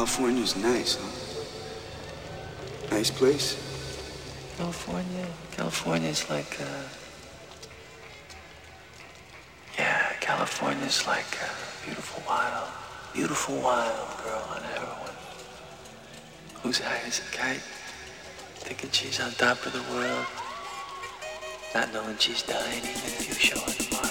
California's nice, huh? Nice place. California, California's like, uh, yeah, California's like a beautiful wild, beautiful wild girl on heroin who's high as a kite, thinking she's on top of the world, not knowing she's dying even if you show her the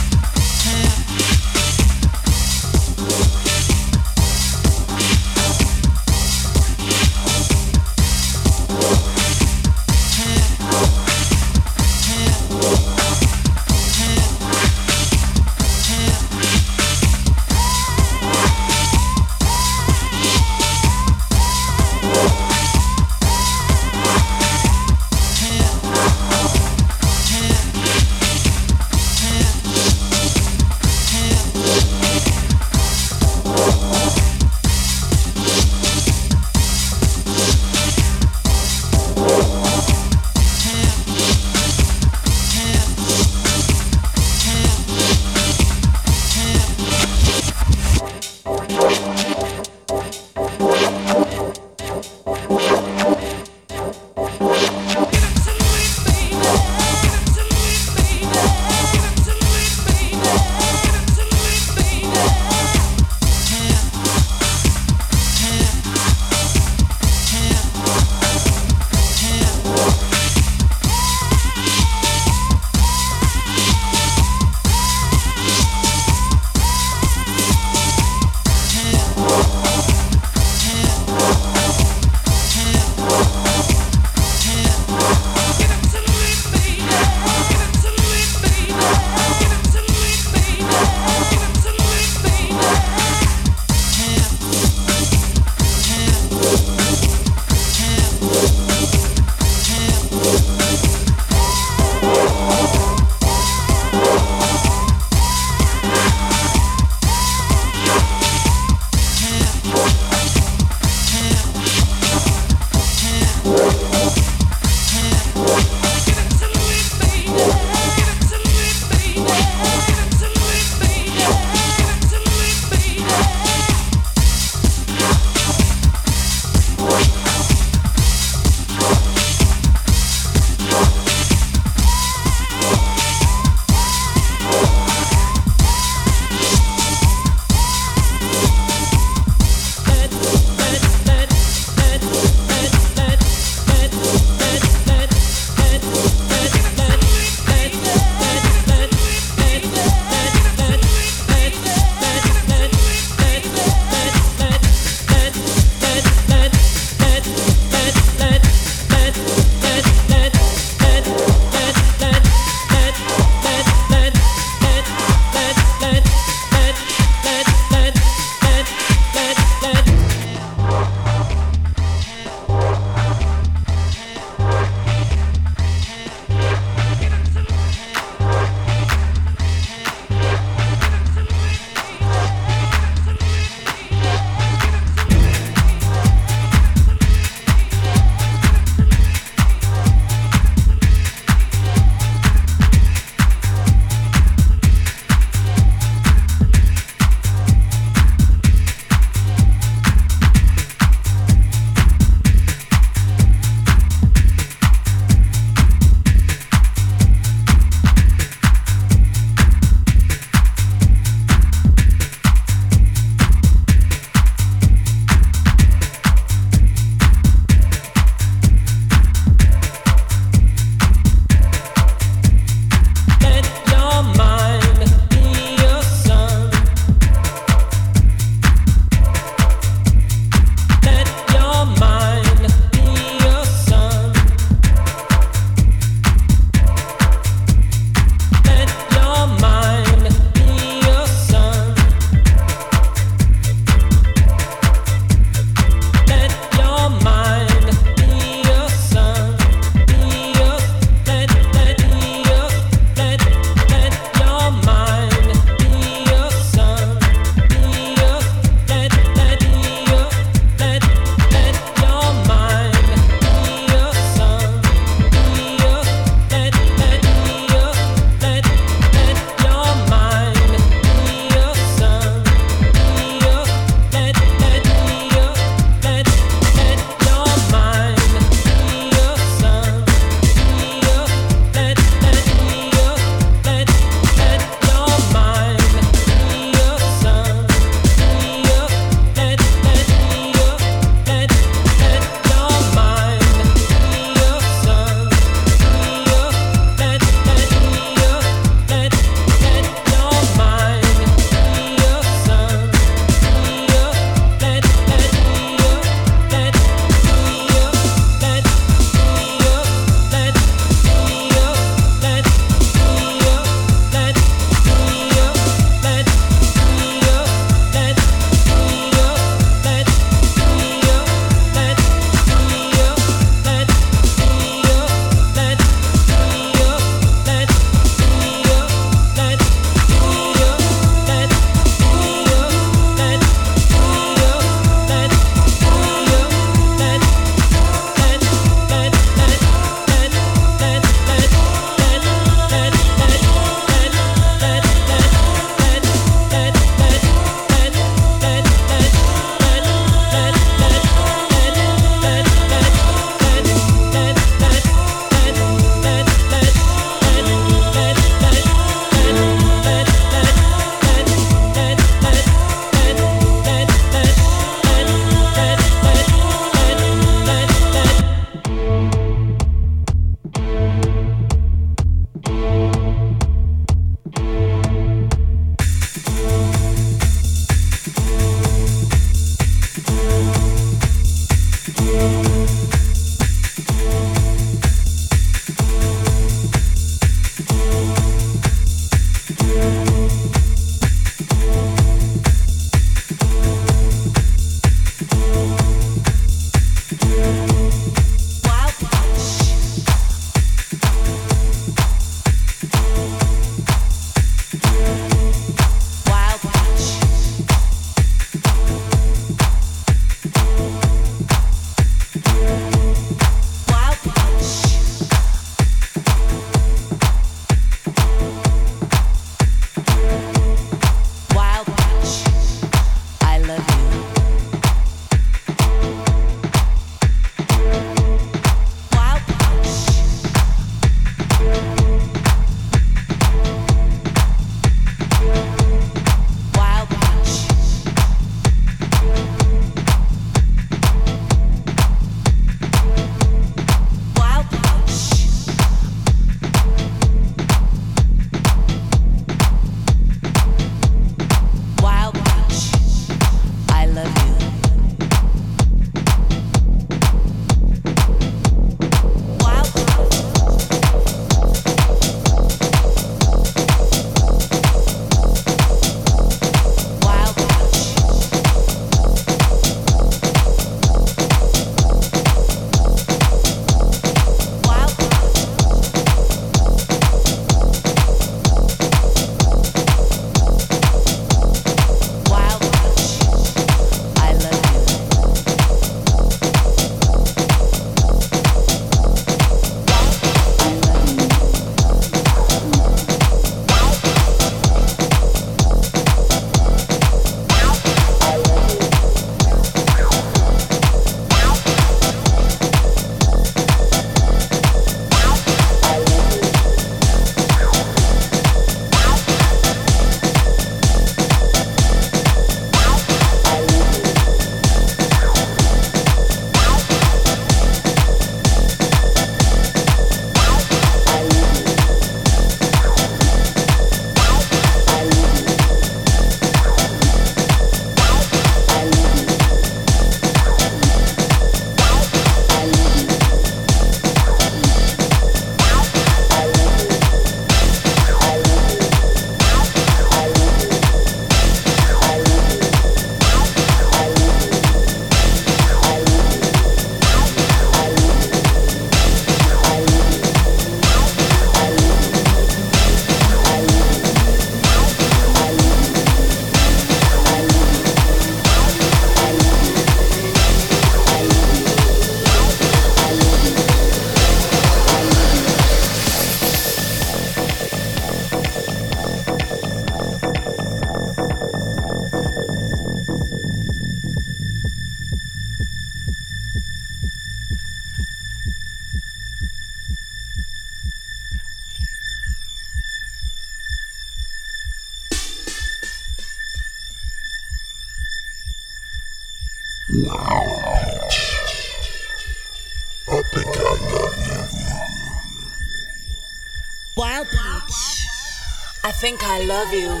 think I love you.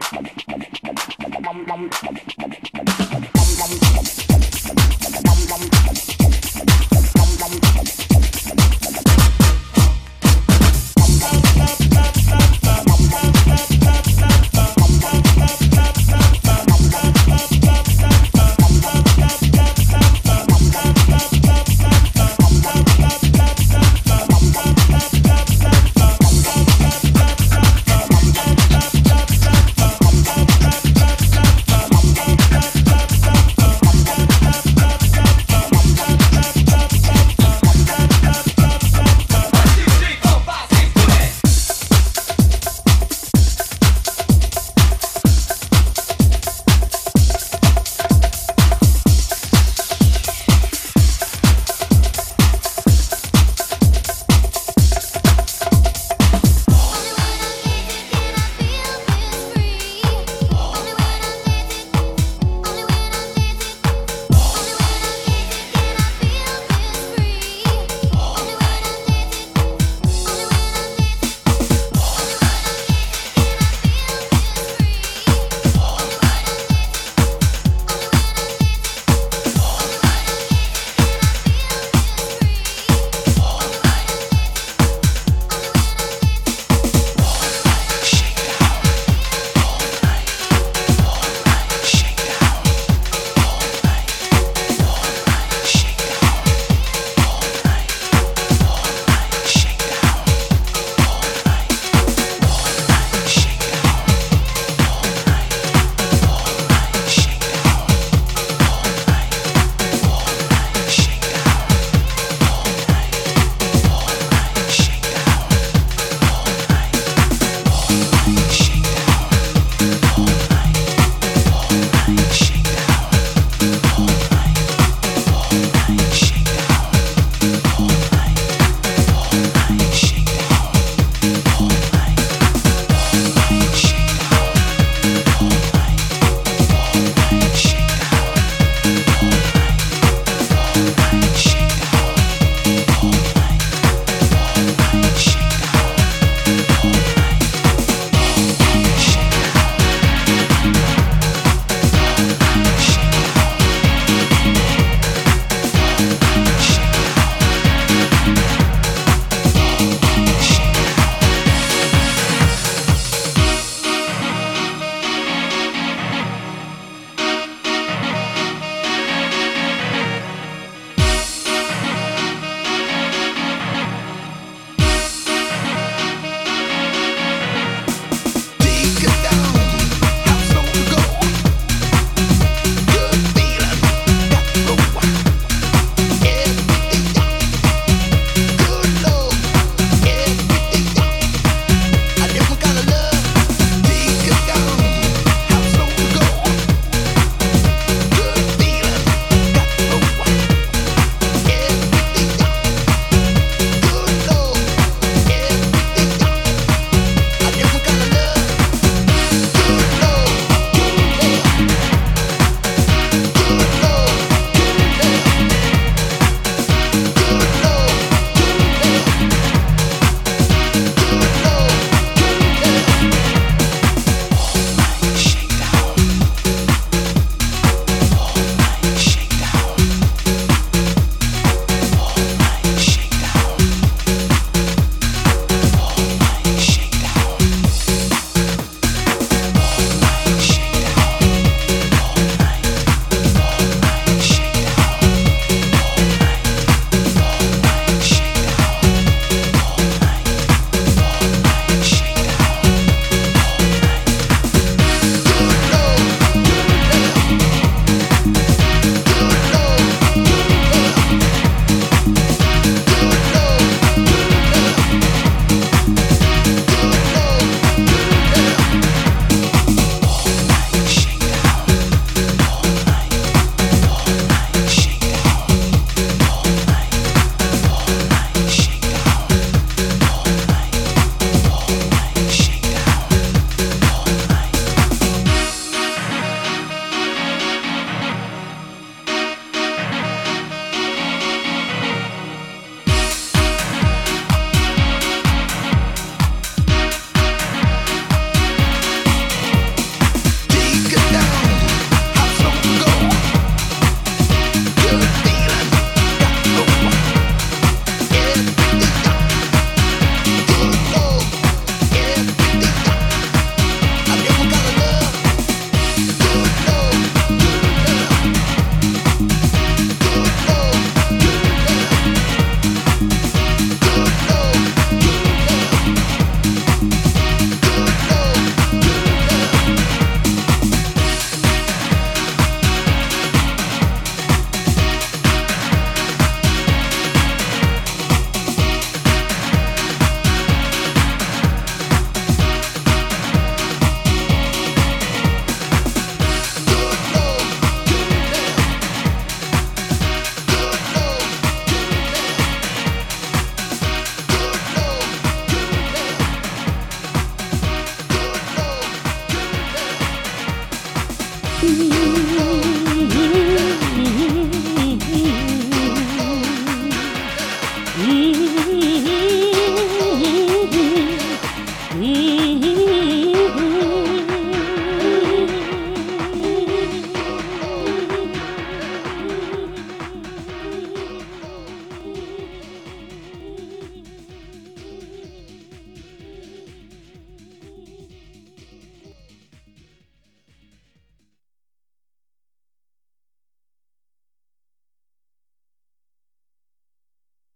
Thank you.